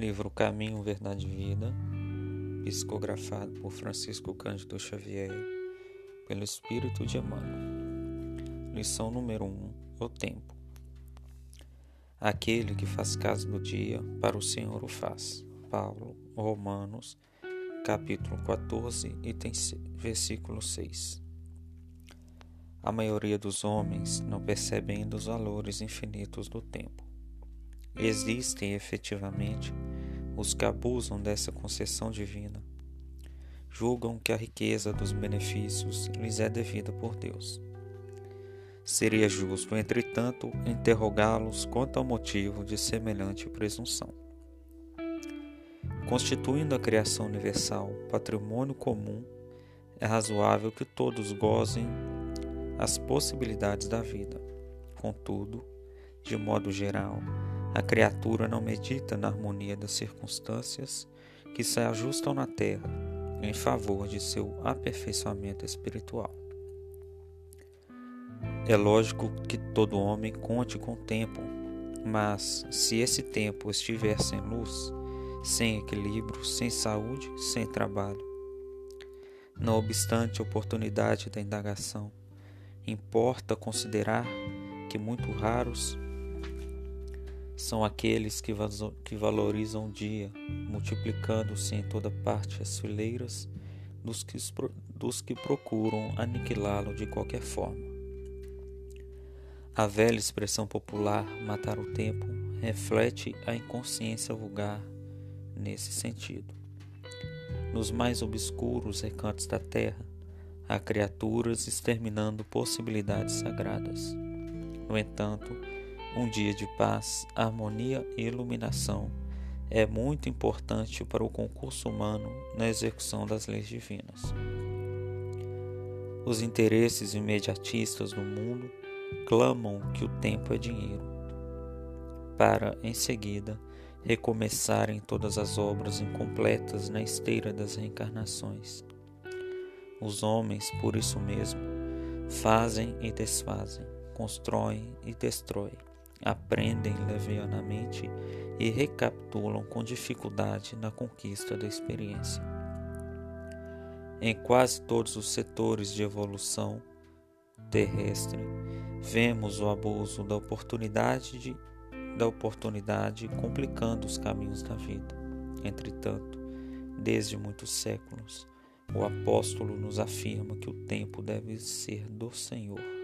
livro Caminho, Verdade e Vida, psicografado por Francisco Cândido Xavier, pelo Espírito de Emmanuel. Lição número 1: O tempo. Aquele que faz caso do dia, para o Senhor o faz. Paulo, Romanos, capítulo 14, item versículo 6. A maioria dos homens não percebe ainda os valores infinitos do tempo. Existem efetivamente os que abusam dessa concessão divina. Julgam que a riqueza dos benefícios lhes é devida por Deus. Seria justo, entretanto, interrogá-los quanto ao motivo de semelhante presunção. Constituindo a criação universal patrimônio comum, é razoável que todos gozem as possibilidades da vida. Contudo, de modo geral, a criatura não medita na harmonia das circunstâncias que se ajustam na terra em favor de seu aperfeiçoamento espiritual. É lógico que todo homem conte com o tempo, mas se esse tempo estiver sem luz, sem equilíbrio, sem saúde, sem trabalho, não obstante a oportunidade da indagação, importa considerar que muito raros são aqueles que, que valorizam o dia, multiplicando-se em toda parte as fileiras dos que, dos que procuram aniquilá-lo de qualquer forma. A velha expressão popular matar o tempo reflete a inconsciência vulgar nesse sentido. Nos mais obscuros recantos da terra, há criaturas exterminando possibilidades sagradas. No entanto, um dia de paz, harmonia e iluminação é muito importante para o concurso humano na execução das leis divinas. Os interesses imediatistas do mundo clamam que o tempo é dinheiro, para, em seguida, recomeçarem todas as obras incompletas na esteira das reencarnações. Os homens, por isso mesmo, fazem e desfazem, constroem e destroem aprendem levianamente e recapitulam com dificuldade na conquista da experiência. Em quase todos os setores de evolução terrestre, vemos o abuso da oportunidade de, da oportunidade complicando os caminhos da vida. Entretanto, desde muitos séculos, o apóstolo nos afirma que o tempo deve ser do Senhor